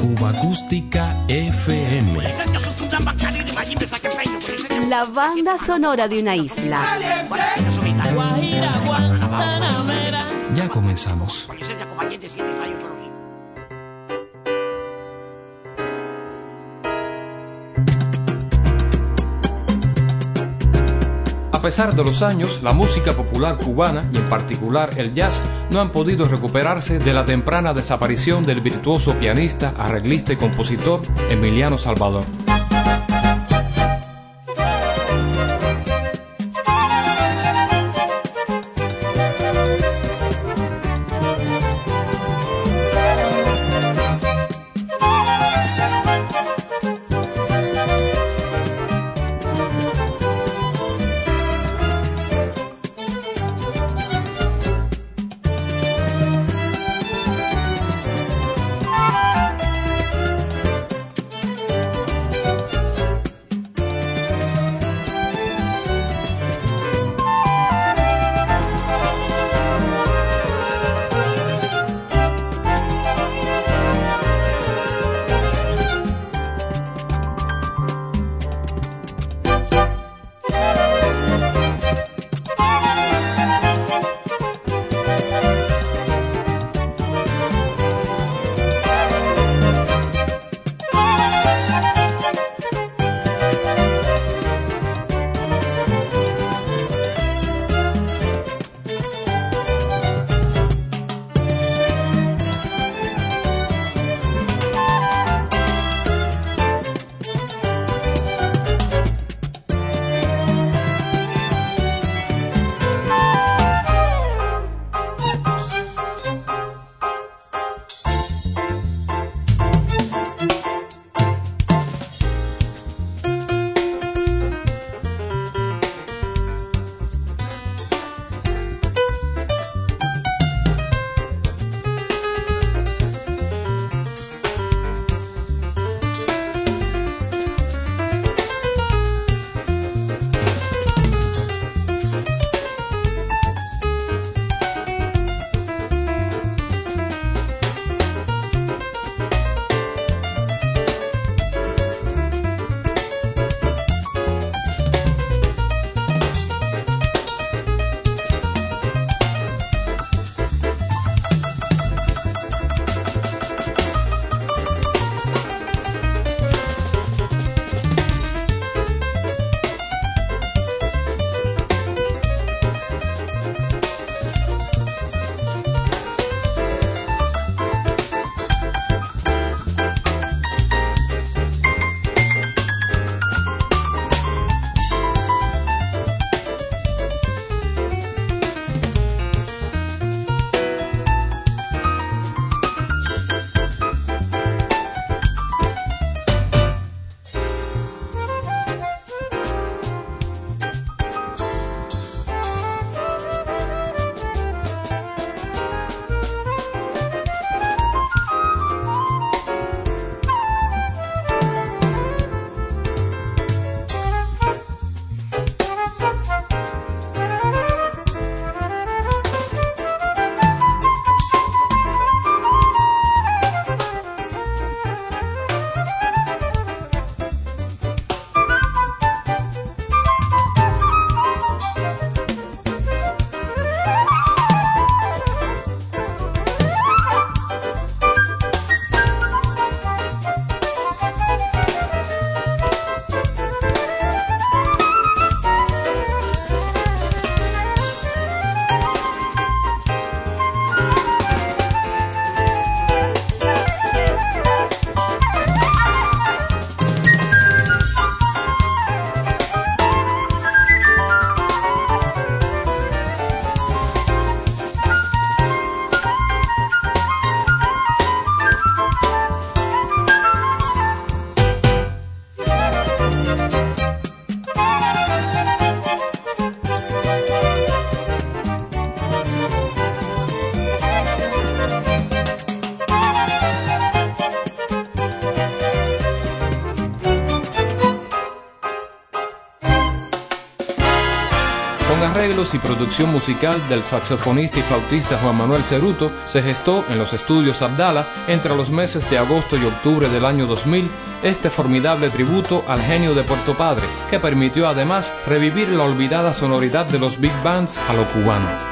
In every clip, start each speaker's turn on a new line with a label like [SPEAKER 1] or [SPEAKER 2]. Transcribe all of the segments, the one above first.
[SPEAKER 1] Cuba Acústica FM.
[SPEAKER 2] La banda sonora de una isla.
[SPEAKER 1] Ya comenzamos. A pesar de los años, la música popular cubana y en particular el jazz no han podido recuperarse de la temprana desaparición del virtuoso pianista, arreglista y compositor Emiliano Salvador. Arreglos y producción musical del saxofonista y flautista Juan Manuel Ceruto, se gestó en los estudios Abdala entre los meses de agosto y octubre del año 2000 este formidable tributo al genio de Puerto Padre, que permitió además revivir la olvidada sonoridad de los big bands a lo cubano.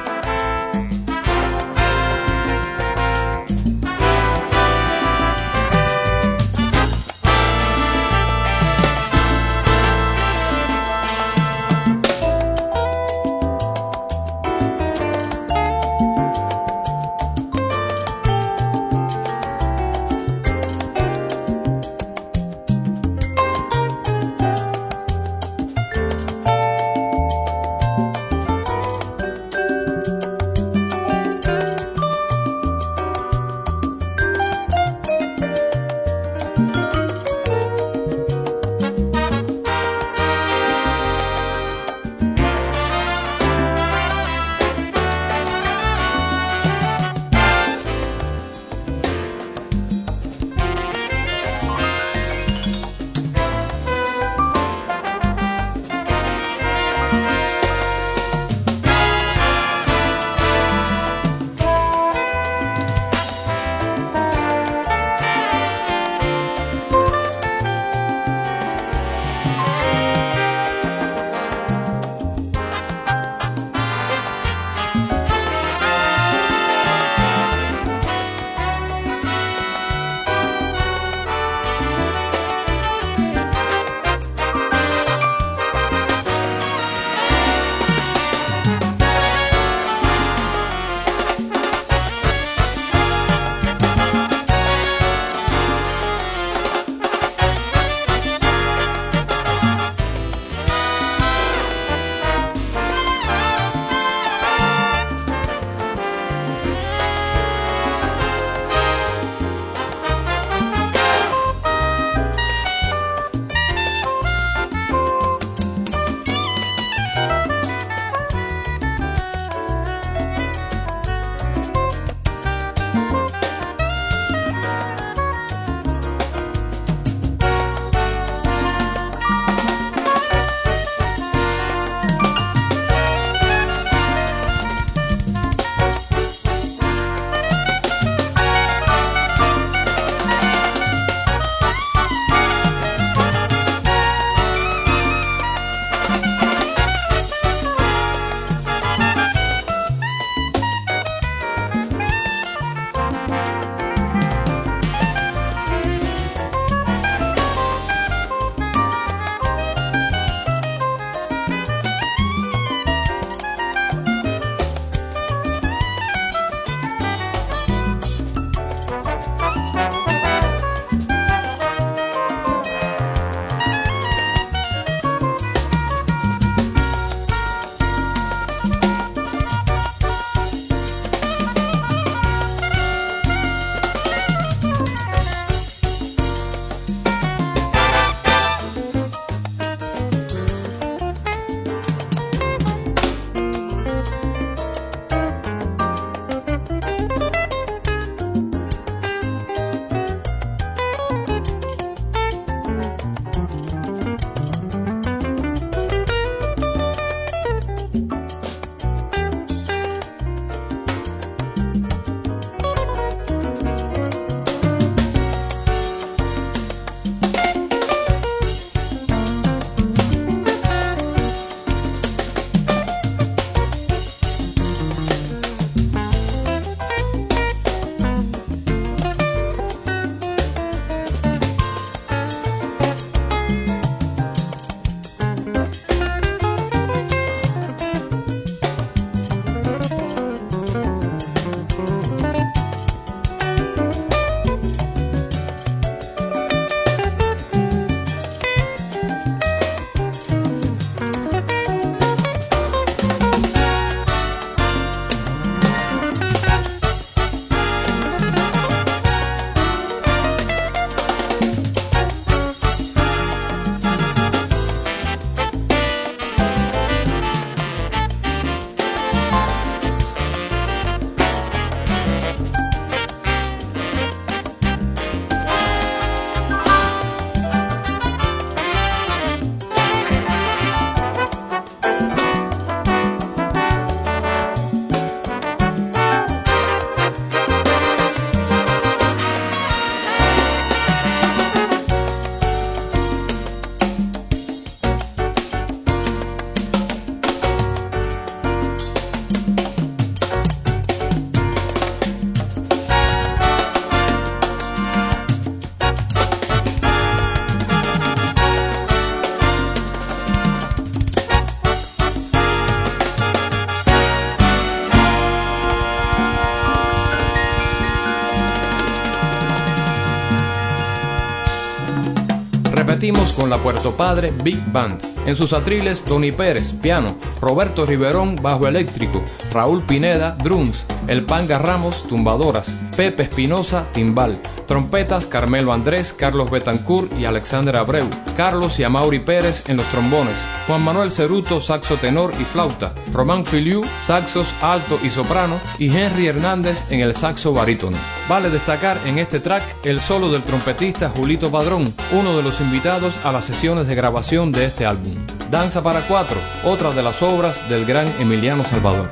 [SPEAKER 1] Con la Puerto Padre Big Band. En sus atriles, Tony Pérez, piano, Roberto Riverón, bajo eléctrico, Raúl Pineda, drums, El Panga Ramos, tumbadoras, Pepe Espinosa, timbal, trompetas, Carmelo Andrés, Carlos Betancourt y Alexander Abreu, Carlos y Amaury Pérez en los trombones, Juan Manuel Ceruto, saxo tenor y flauta, Román Filiu, saxos alto y soprano, y Henry Hernández en el saxo barítono. Vale destacar en este track el solo del trompetista Julito Padrón, uno de los invitados a las sesiones de grabación de este álbum. Danza para cuatro, otra de las obras del gran Emiliano Salvador.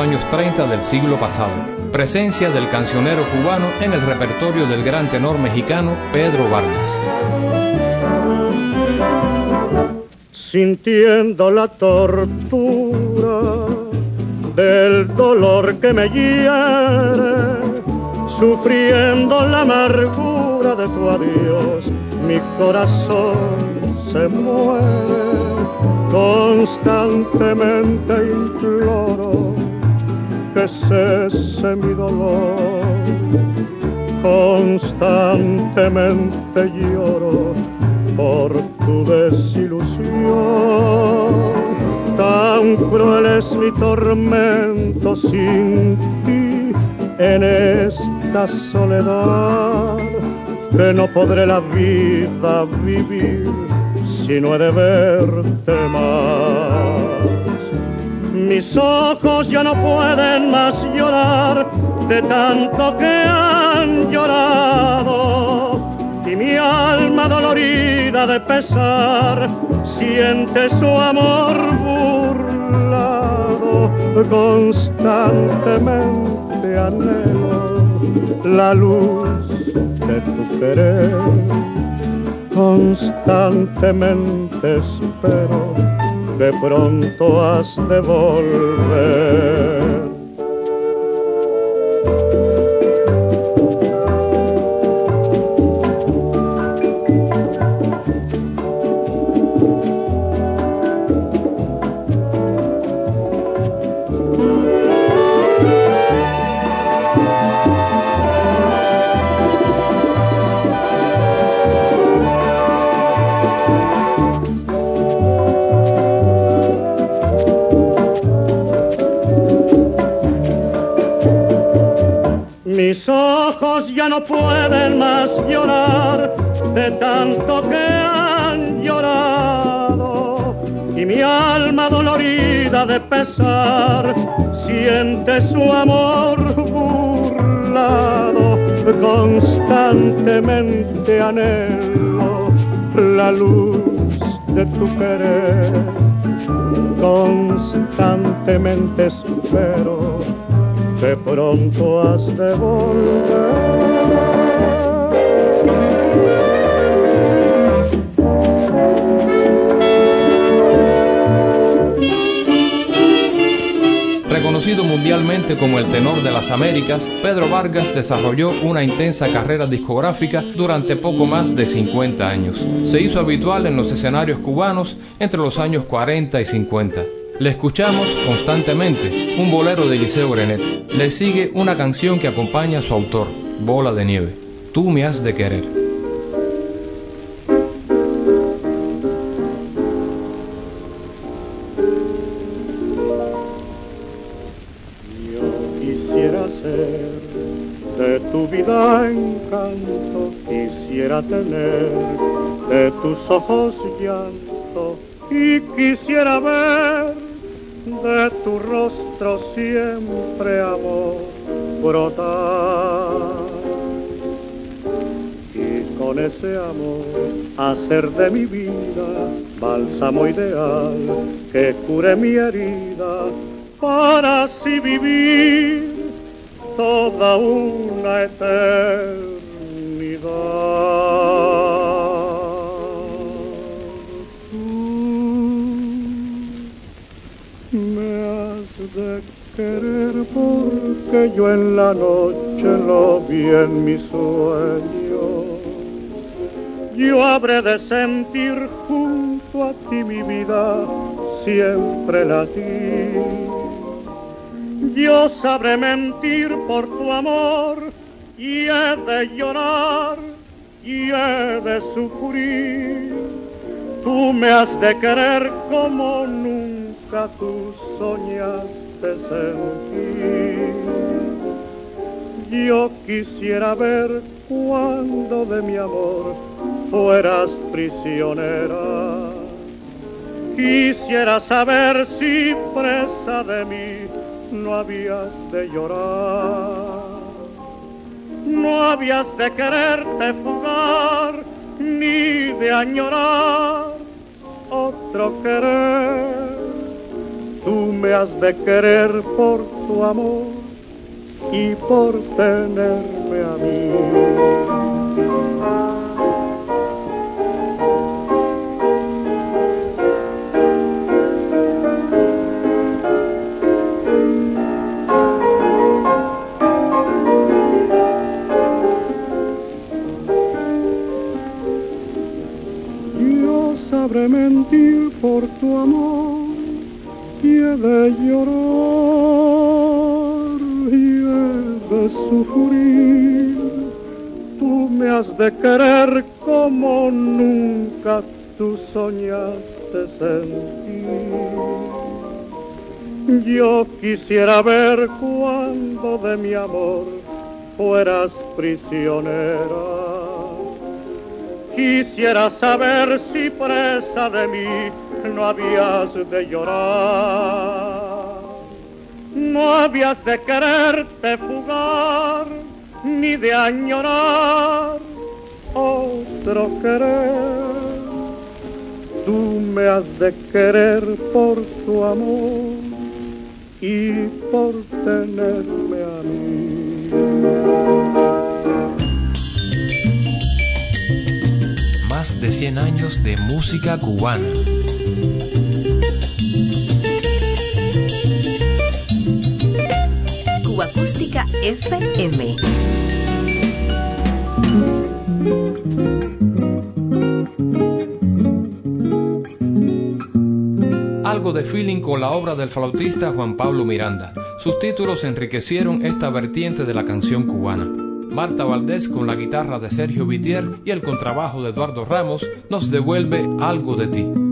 [SPEAKER 1] Años 30 del siglo pasado. Presencia del cancionero cubano en el repertorio del gran tenor mexicano Pedro Vargas.
[SPEAKER 3] Sintiendo la tortura del dolor que me hiere, sufriendo la amargura de tu adiós, mi corazón se muere constantemente que cese mi dolor, constantemente lloro por tu desilusión. Tan cruel es mi tormento sin ti en esta soledad que no podré la vida vivir si no he de verte más. Mis ojos ya no pueden más llorar de tanto que han llorado. Y mi alma dolorida de pesar siente su amor burlado constantemente anhelo la luz de tu querer. Constantemente espero que pronto has de volver. Ya no pueden más llorar de tanto que han llorado. Y mi alma dolorida de pesar siente su amor burlado constantemente anhelo la luz de tu querer. Constantemente espero que pronto has de
[SPEAKER 1] Reconocido mundialmente como el tenor de las Américas, Pedro Vargas desarrolló una intensa carrera discográfica durante poco más de 50 años. Se hizo habitual en los escenarios cubanos entre los años 40 y 50. Le escuchamos constantemente un bolero de Liceo Grenet. Le sigue una canción que acompaña a su autor, Bola de Nieve. Tú me has de querer.
[SPEAKER 3] Yo quisiera ser de tu vida encanto, quisiera tener de tus ojos llanto y quisiera ver de tu rostro siempre amor brotar. Y con ese amor hacer de mi vida bálsamo ideal que cure mi herida para así vivir toda una eternidad. Querer porque yo en la noche lo vi en mi sueño. Yo habré de sentir junto a ti mi vida siempre latir. Yo sabré mentir por tu amor y he de llorar y he de sufrir. Tú me has de querer como nunca tú soñaste sentir. Yo quisiera ver cuando de mi amor fueras prisionera. Quisiera saber si presa de mí no habías de llorar, no habías de quererte fugar, ni de añorar otro querer. Tú me has de querer por tu amor y por tenerme a mí. mentir por tu amor de llorar y de sufrir. Tú me has de querer como nunca tú soñaste sentir. Yo quisiera ver cuando de mi amor fueras prisionera Quisiera saber si presa de mí no habías de llorar, no habías de quererte fugar, ni de añorar otro querer. Tú me has de querer por tu amor y por tenerme a mí.
[SPEAKER 1] De 100 años de música cubana.
[SPEAKER 2] Cuba Acústica FM.
[SPEAKER 1] Algo de feeling con la obra del flautista Juan Pablo Miranda. Sus títulos enriquecieron esta vertiente de la canción cubana. Marta Valdés con la guitarra de Sergio Vitier y el contrabajo de Eduardo Ramos nos devuelve algo de ti.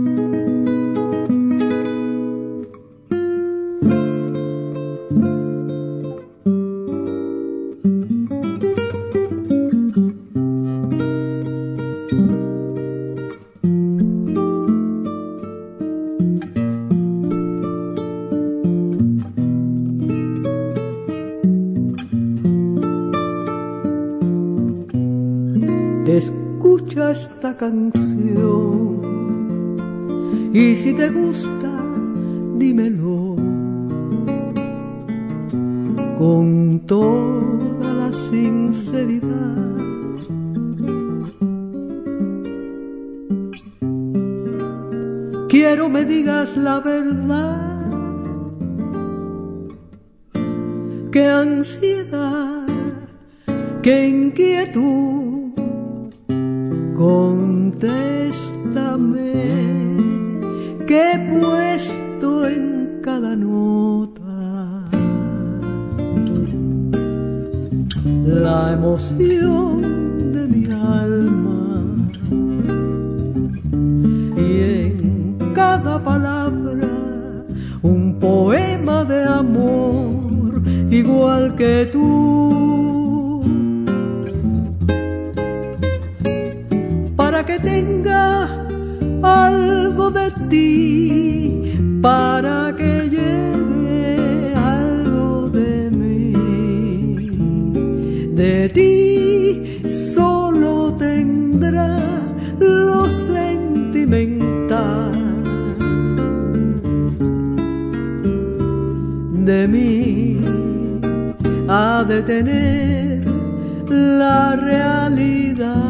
[SPEAKER 4] Canción. Y si te gusta, dímelo con toda la sinceridad. Quiero me digas la verdad, la emoción de mi alma y en cada palabra un poema de amor igual que tú. que tenga algo de ti, para que De ti solo tendrá lo sentimental. De mí ha de tener la realidad.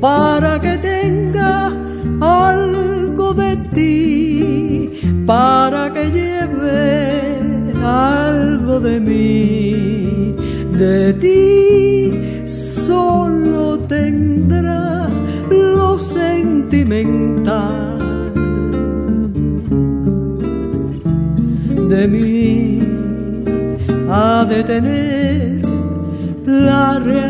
[SPEAKER 4] Para que tenga algo de ti para que lleve algo de mí de ti solo tendrá lo sentimental de mí ha de tener la realidad.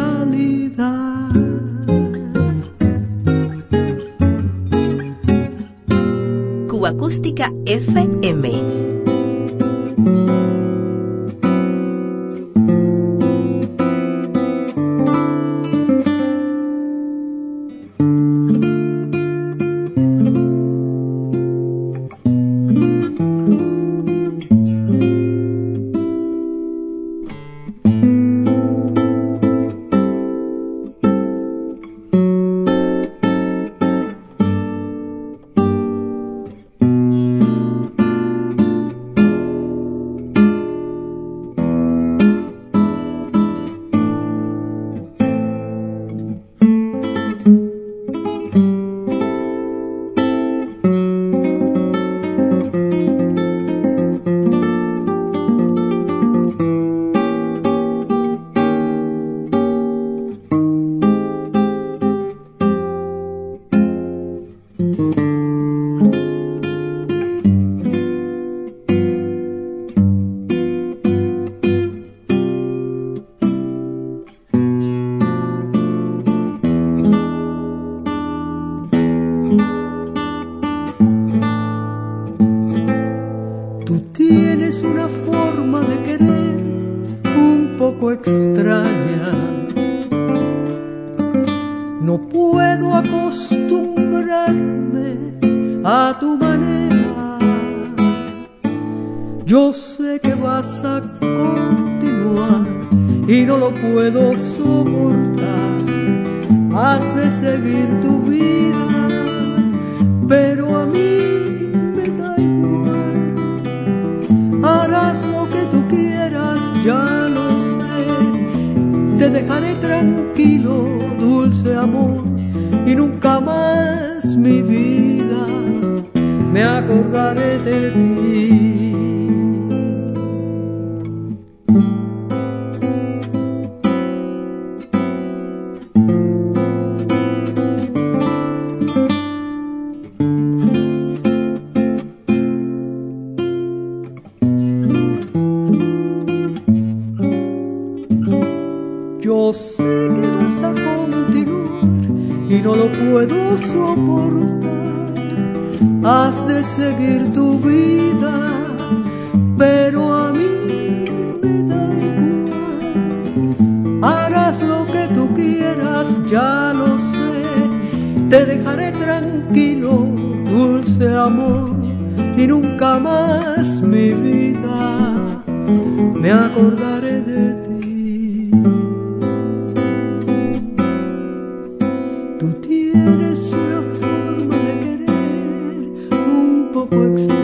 [SPEAKER 5] Tú tienes una forma de querer un poco extraña. No puedo acostumbrarme a tu manera. Yo sé que vas a continuar y no lo puedo soportar. Has de seguir tu vida pero a mí me da igual. Harás lo que tú quieras, ya lo sé. Te dejaré
[SPEAKER 6] tranquilo, dulce amor,
[SPEAKER 4] y nunca más mi
[SPEAKER 1] vida me acordaré de ti. seguir tu cubana.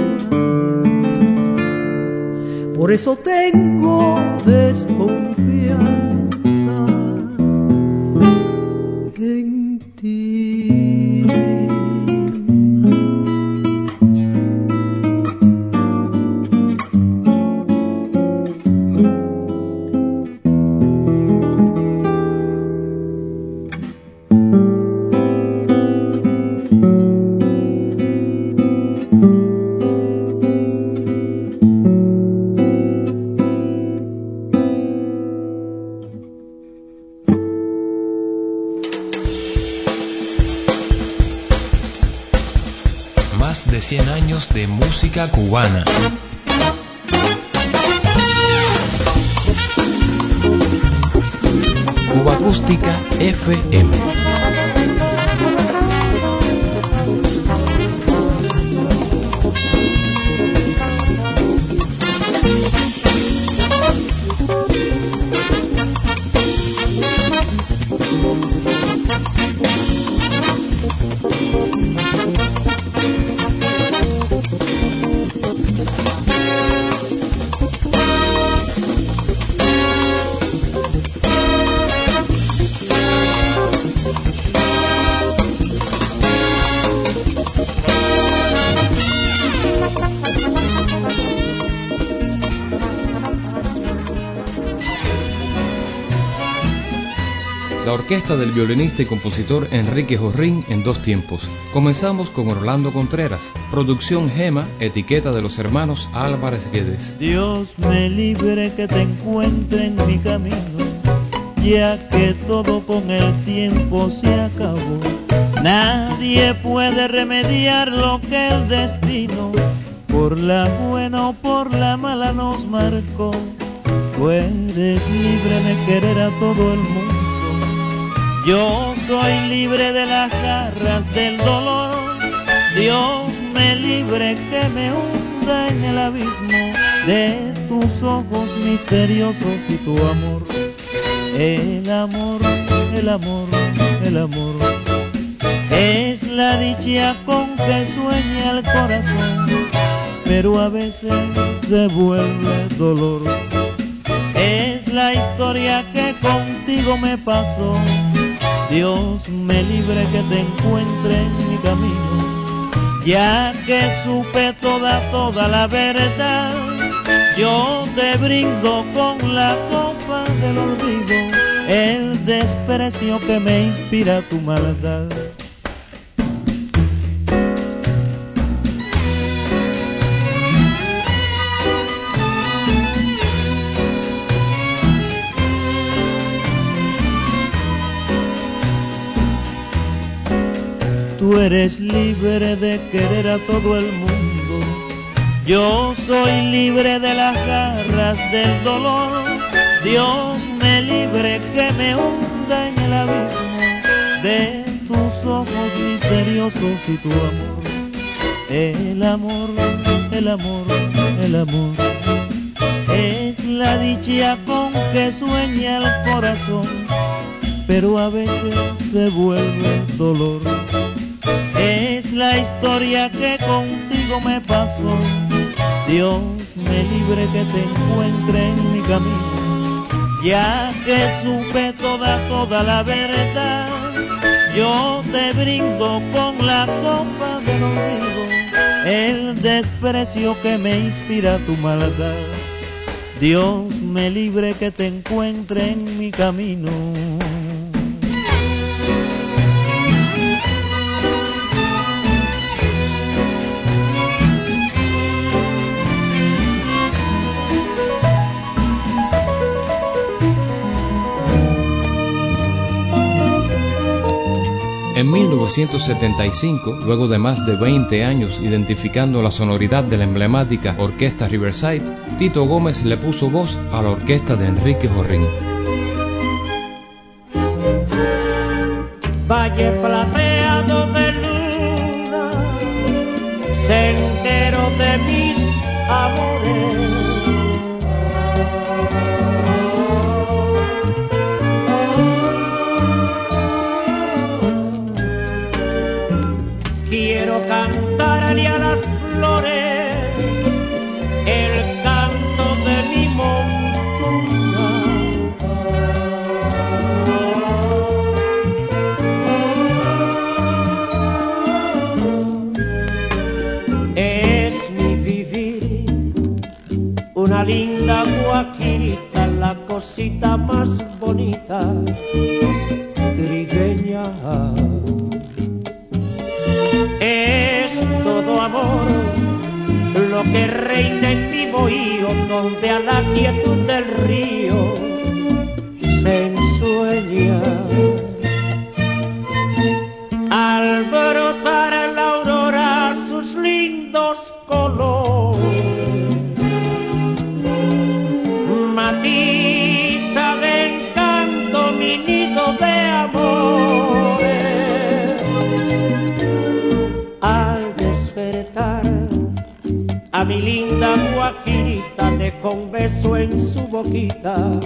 [SPEAKER 1] Del violinista y compositor Enrique Jorrín en dos tiempos. Comenzamos con Orlando Contreras, producción Gema, etiqueta de los hermanos Álvarez Guedes.
[SPEAKER 7] Dios me libre que te encuentre en mi camino, ya que todo con el tiempo se acabó. Nadie puede remediar lo que el destino, por la buena o por la mala nos marcó. Tú eres libre de querer a todo el mundo yo soy libre de las garras del dolor. Dios me libre que me hunda en el abismo de tus ojos misteriosos y tu amor. El amor, el amor, el amor. Es la dicha con que sueña el corazón, pero a veces se vuelve dolor. Es la historia que contigo me pasó Dios me libre que te encuentre en mi camino, ya que supe toda, toda la verdad. Yo te brindo con la copa del olvido el desprecio que me inspira tu maldad. Tú eres libre de querer a todo el mundo. Yo soy libre de las garras del dolor. Dios me libre que me hunda en el abismo de tus ojos misteriosos y tu amor. El amor, el amor, el amor. Es la dicha con que sueña el corazón, pero a veces se vuelve dolor la historia que contigo me pasó. Dios me libre que te encuentre en mi camino, ya que supe toda, toda la verdad. Yo te brindo con la copa del olvido el desprecio que me inspira tu maldad. Dios me libre que te encuentre en mi camino.
[SPEAKER 1] 1975, luego de más de 20 años identificando la sonoridad de la emblemática Orquesta Riverside, Tito Gómez le puso voz a la orquesta de Enrique Jorrín.
[SPEAKER 7] Más bonita, trigueña. Es todo amor lo que reina en mi bohío, donde a la quietud del río beso en su boquita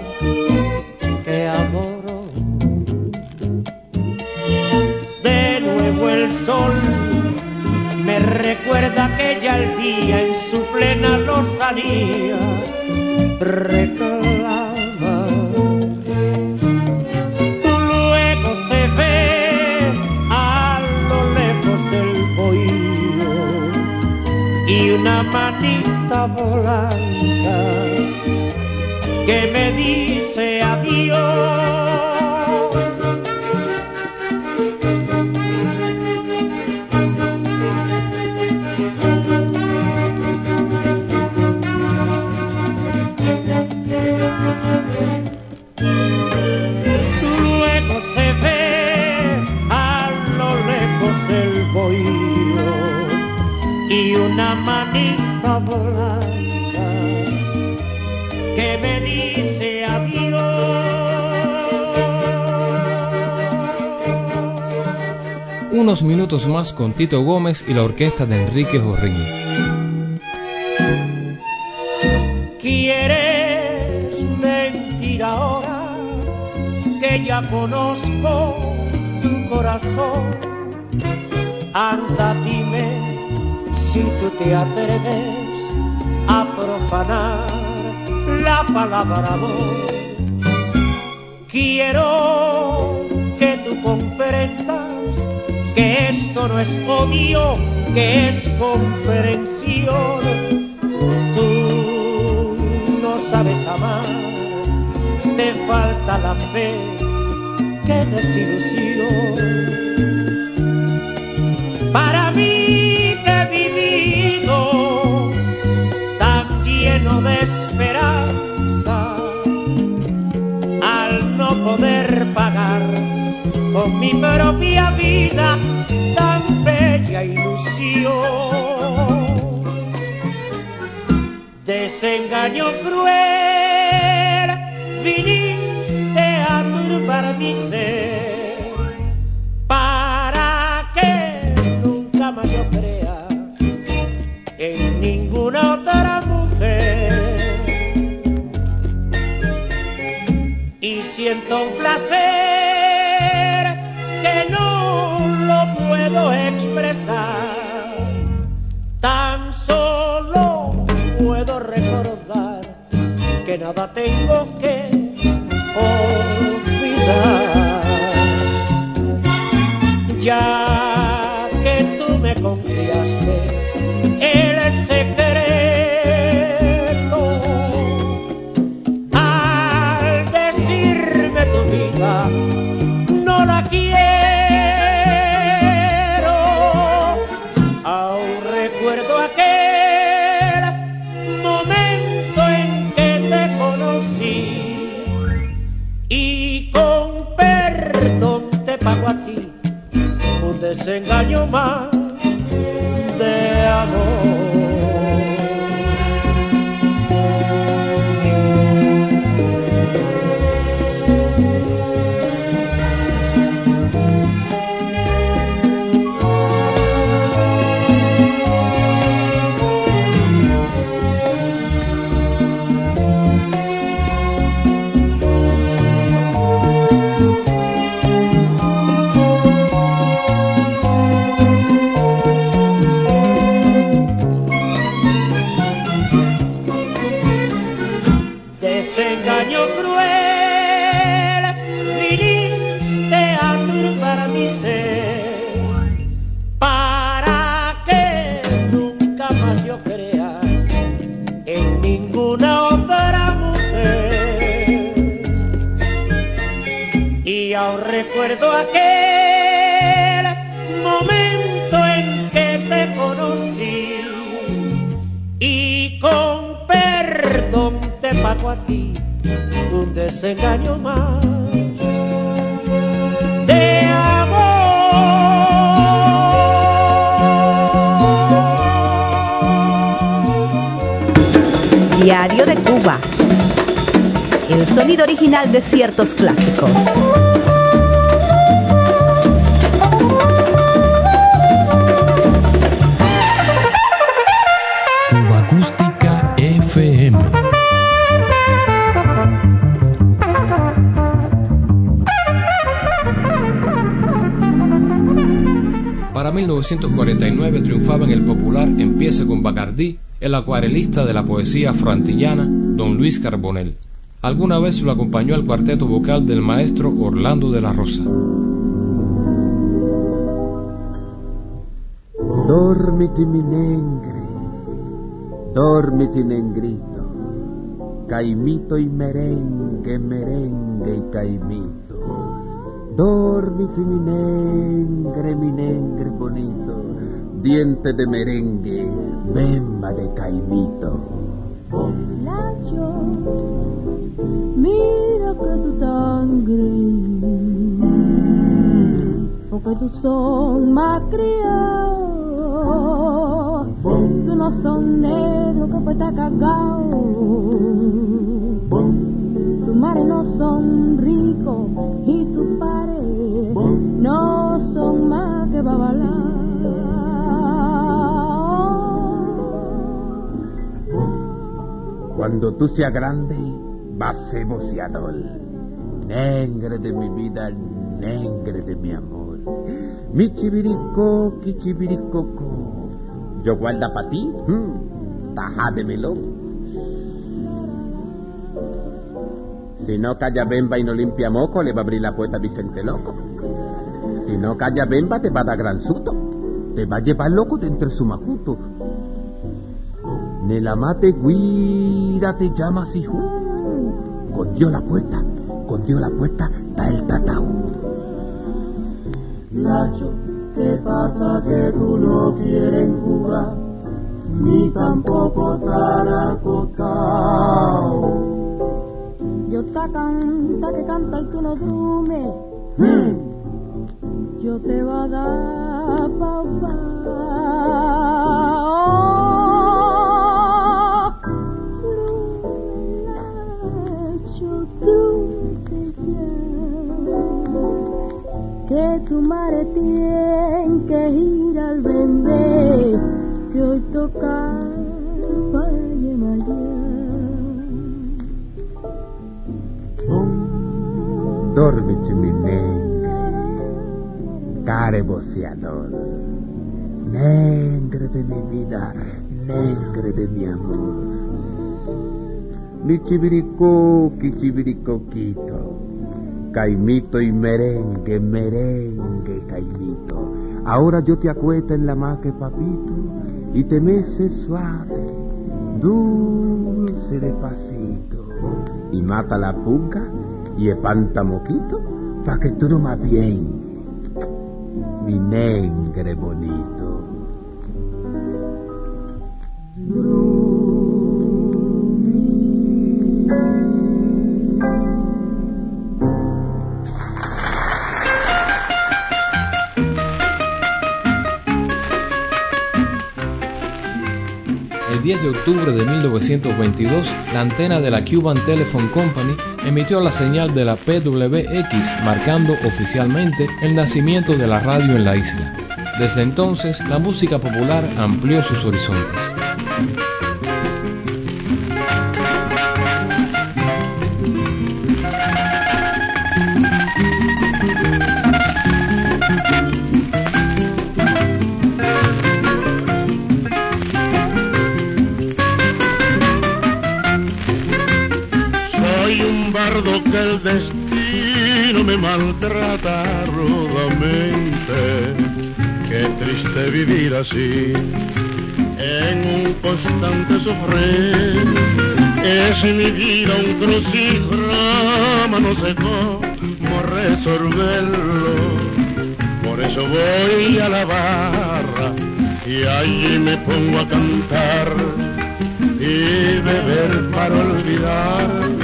[SPEAKER 1] minutos más con Tito Gómez y la orquesta de Enrique Jorrín.
[SPEAKER 8] ¿Quieres mentir ahora que ya conozco tu corazón? Anda, dime si tú te atreves a profanar la palabra amor. Quiero que tú comprendas que esto no es odio, que es comprensión. Tú no sabes amar, te falta la fe, qué desilusión. Para mí de esperanza al no poder pagar con mi propia vida tan bella ilusión. Desengaño cruel, viniste a turbar mi ser para que nunca más yo crea en ninguna otra siento un placer nada tengo que olvidar. Ya que tú me confiaste el de
[SPEAKER 2] Cuba. El sonido original de ciertos clásicos.
[SPEAKER 1] Para 1949 triunfaba en el popular Empieza con Bacardí el acuarelista de la poesía frantillana, don Luis Carbonell. Alguna vez lo acompañó al cuarteto vocal del maestro Orlando de la Rosa.
[SPEAKER 9] Dormiti mi negri, Dormiti negrito, caimito y merengue, merengue y caimito. Dormiti mi negre, mi negre bonito, diente de merengue, bemba de caimito.
[SPEAKER 10] Lacho, mira que tú tan porque tú son más criados, tú no son negros que pues cagao, tu madre no son ricos y tu padre no son más que babalá.
[SPEAKER 9] Cuando tú seas grande, vas a ser boceador. Negre de mi vida, negre de mi amor. Mi chibirico, chibiricoco. Yo guarda para ti, hmm, taja de melón. Si no calla bemba y no limpia moco, le va a abrir la puerta a Vicente Loco. Si no calla bemba, te va a dar gran susto. Te va a llevar loco de su macuto. Nela mate guira te llama así. Con Dios la puerta, con Dios la puerta, está el tatau.
[SPEAKER 11] Nacho, ¿qué pasa que tú no quieres jugar? Ni tampoco estar acostado.
[SPEAKER 10] Yo te canta que canta y tú no drumes.
[SPEAKER 11] Hmm.
[SPEAKER 10] Yo te va a dar papá. Madre tiene que ir al bebé que hoy toca Valle
[SPEAKER 9] Dormite mi negre, care boceador, negre de mi vida, negre de mi amor. Mi chibirico, chibiricoquito, caimito y merengue, merengue, caimito. Ahora yo te acuesto en la maque, papito, y te meses suave, dulce despacito, y mata la pulga y espanta moquito, pa' que tú no más bien, mi negre bonito.
[SPEAKER 1] 10 de octubre de 1922, la antena de la Cuban Telephone Company emitió la señal de la PWX, marcando oficialmente el nacimiento de la radio en la isla. Desde entonces, la música popular amplió sus horizontes.
[SPEAKER 12] Destino me maltrata rudamente. Qué triste vivir así, en un constante sufrir. Es mi vida un crucigrama, no sé cómo resolverlo. Por eso voy a la barra y allí me pongo a cantar y beber para olvidar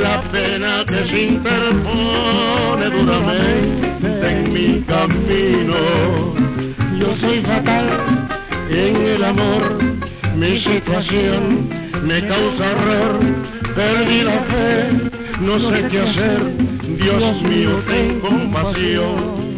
[SPEAKER 12] la pena que se interpone duramente en mi camino. Yo soy fatal en el amor, mi situación me causa error, perdí la fe, no sé qué hacer, Dios mío, ten compasión.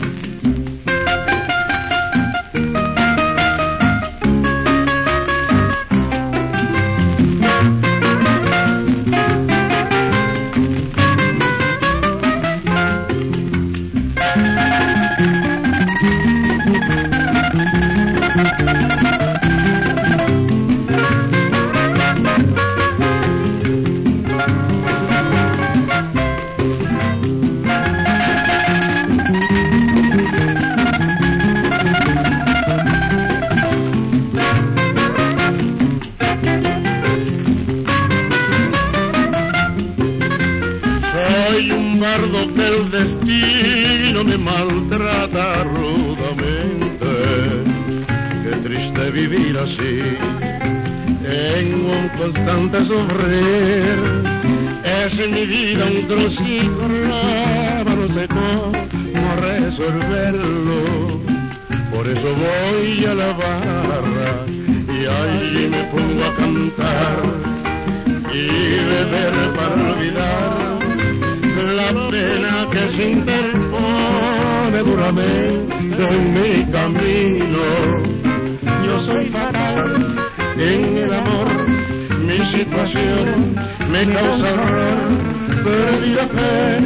[SPEAKER 13] Me causa horror, perdí la fe,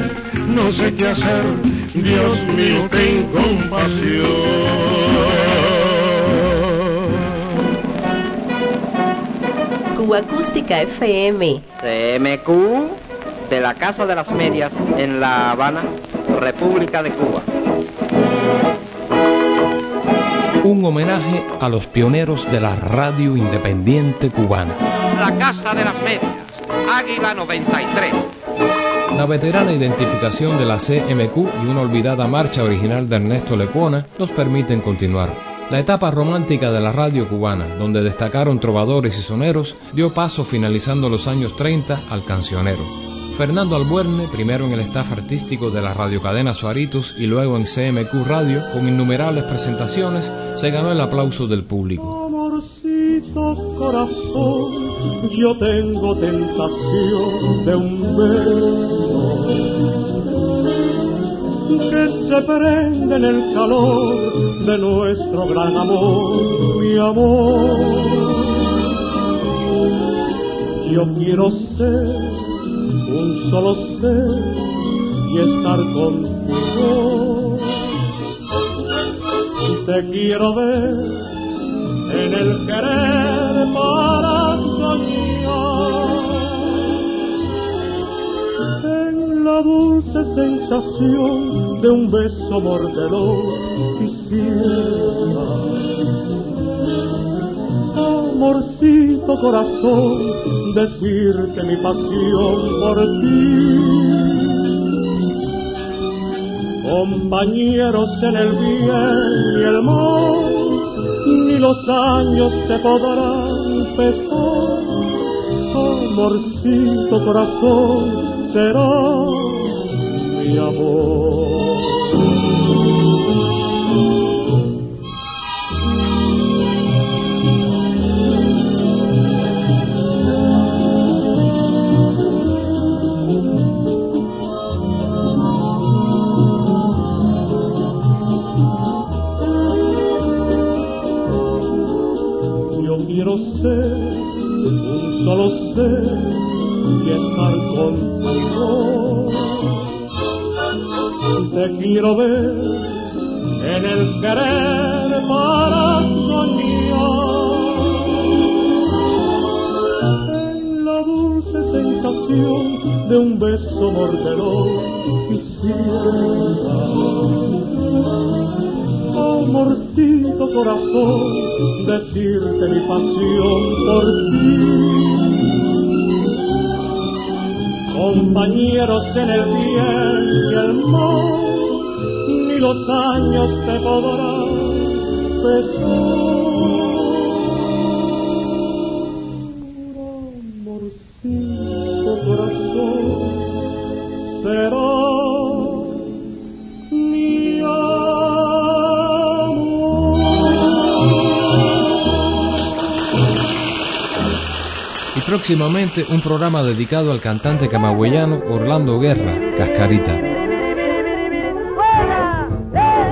[SPEAKER 13] no sé qué hacer, Dios mío, ten compasión.
[SPEAKER 2] Cuba Acústica FM.
[SPEAKER 14] CMQ de la Casa de las Medias en La Habana, República de Cuba.
[SPEAKER 1] Un homenaje a los pioneros de la radio independiente cubana.
[SPEAKER 15] La Casa de las Medias, Águila 93.
[SPEAKER 1] La veterana identificación de la CMQ y una olvidada marcha original de Ernesto Lecuona nos permiten continuar. La etapa romántica de la radio cubana, donde destacaron trovadores y soneros, dio paso finalizando los años 30 al cancionero. Fernando Albuerne, primero en el staff artístico de la radiocadena Suaritos y luego en CMQ Radio, con innumerables presentaciones, se ganó el aplauso del público.
[SPEAKER 3] Amorcitos corazón, yo tengo tentación de un beso que se prende en el calor de nuestro gran amor, mi amor. Yo quiero ser un solo ser y estar contigo. Te quiero ver en el querer para soñar. la dulce sensación de un beso mordedor quisiera. Amorcito corazón, decirte mi pasión por ti. Compañeros en el bien y el mal, ni los años te podrán pesar. Amorcito corazón, será mi amor. Y estar contigo. Te quiero ver en el querer para soñar. En la dulce sensación de un beso mordedor quisiera. Amorcito corazón, decirte mi pasión por ti compañeros en el bien y el mal, ni los años te podrán pesar.
[SPEAKER 1] Próximamente un programa dedicado al cantante camagüeyano Orlando Guerra, Cascarita.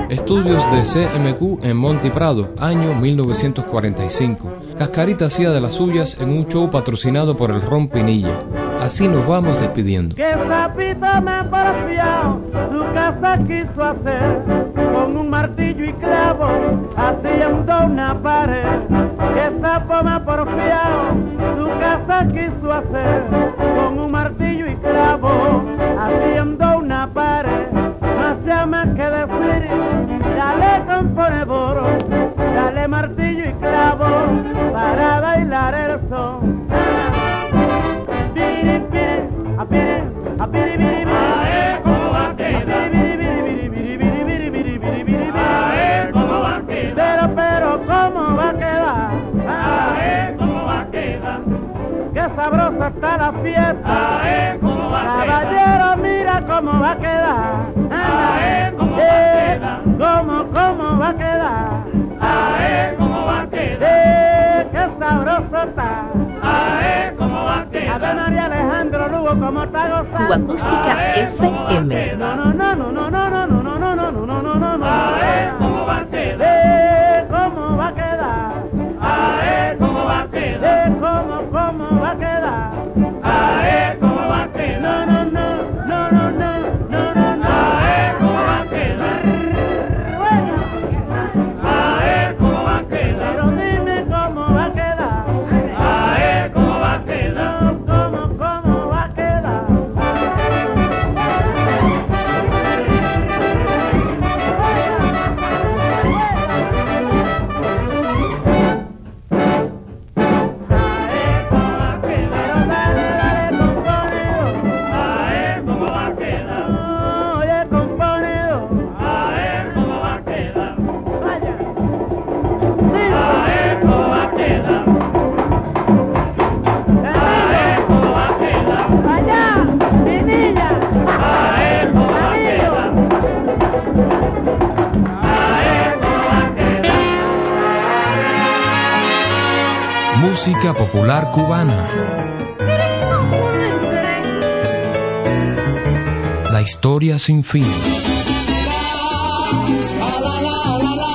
[SPEAKER 1] Estudios de CMQ en Monte Prado, año 1945. Cascarita hacía de las suyas en un show patrocinado por el Ron Pinilla. Así nos vamos despidiendo.
[SPEAKER 16] Que me su casa quiso hacer con un martillo y clavo, haciendo una pared. Que sapo me casa quiso hacer con un martillo y clavo, haciendo una pared. No se más que decir, dale componedor, dale martillo y clavo para bailar el son. A biri, a biri. A está la fiesta. Caballero, mira cómo va a quedar.
[SPEAKER 8] ¿cómo va a quedar?
[SPEAKER 16] ¿Cómo, cómo va a quedar?
[SPEAKER 8] ¿cómo va a quedar?
[SPEAKER 16] Eh, qué sabroso está.
[SPEAKER 8] ¿cómo va a quedar?
[SPEAKER 16] A María Alejandro Lugo, cómo está gozando.
[SPEAKER 2] Cuba Acústica FM.
[SPEAKER 16] No, no, no, no, no, no, no, no, no, no, no, no, no, no, no, no.
[SPEAKER 8] ¿cómo va a quedar?
[SPEAKER 16] Eh,
[SPEAKER 1] Música popular cubana. La historia sin fin.
[SPEAKER 16] Arranca,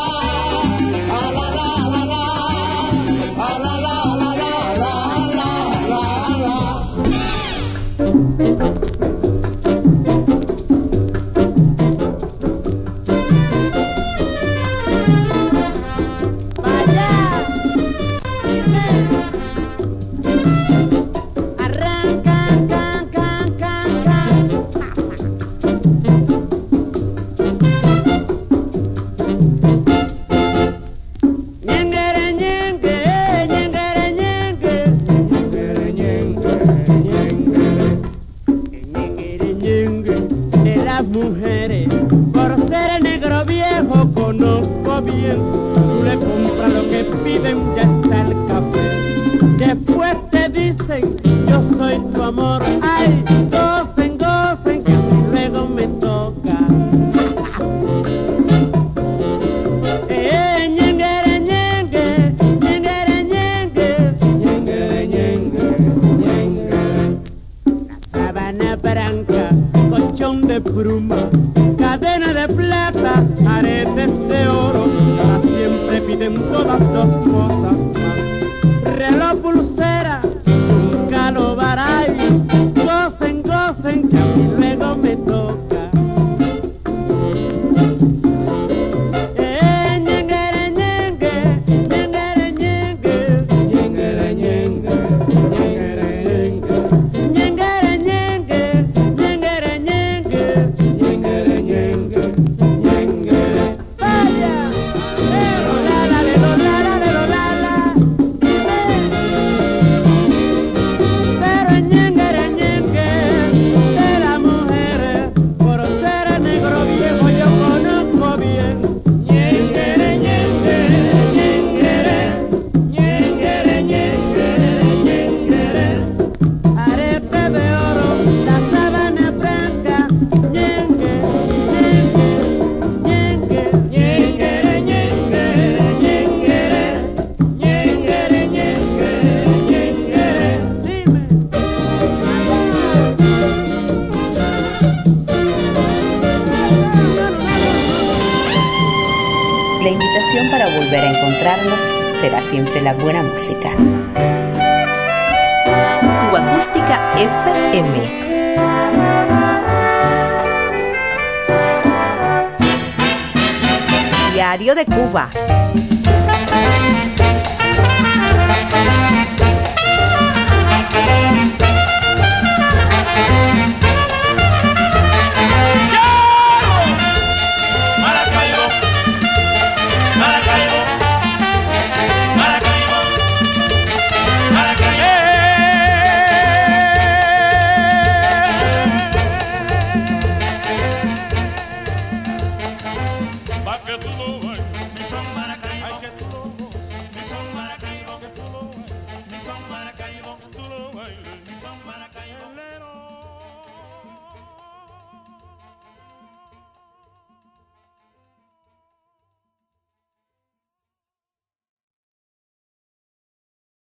[SPEAKER 2] buena música. Cuba Acústica FM. Diario de Cuba.